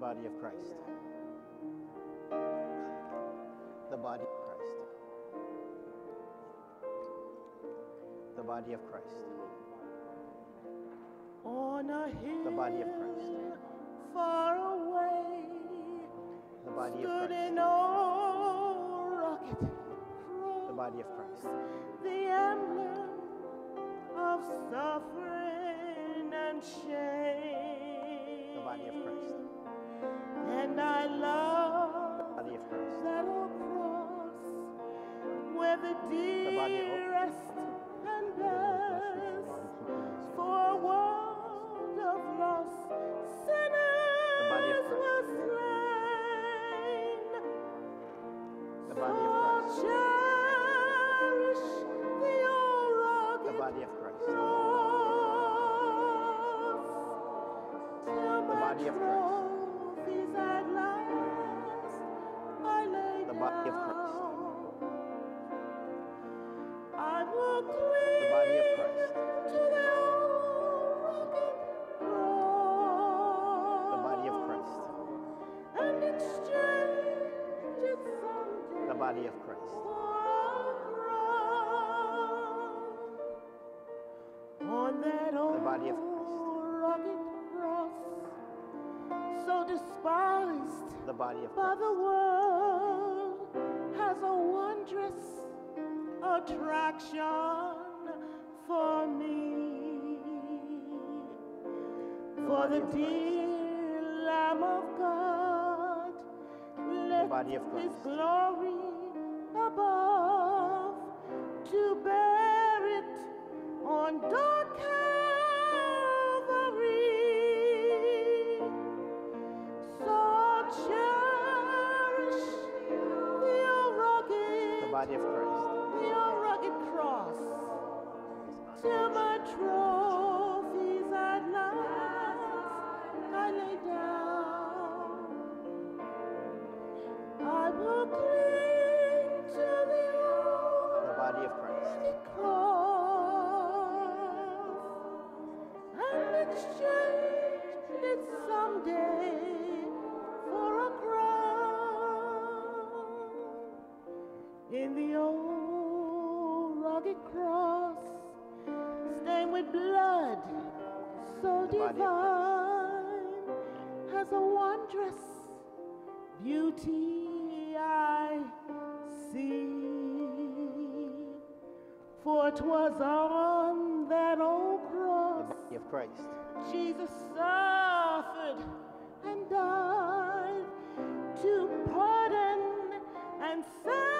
body of Christ. The body of Christ. The body of Christ. On a hill The body of Christ. far away The body of Christ. rocket The body of Christ. the emblem of suffering and shame. The body of Christ. The dearest and best for a world of lost sinners was slain. Body of Christ. for a crown. On that old The body of Christ. rugged cross, so despised The body of by Christ. the world, has a wondrous attraction for me. For the body of Christ. dear Lamb of God left body of His Christ. glory above to bear it on dark Calvary. So cherish the old rugged, The body of Christ. the old rugged cross, till my trophies cross, stained with blood, so The body of divine, has a wondrous beauty I see. For 'twas on that old cross of Christ. Jesus suffered and died to pardon and sanctify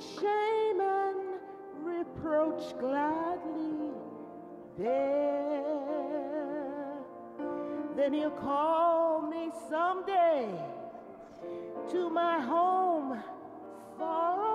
shame and reproach gladly bear. Then he'll call me someday to my home far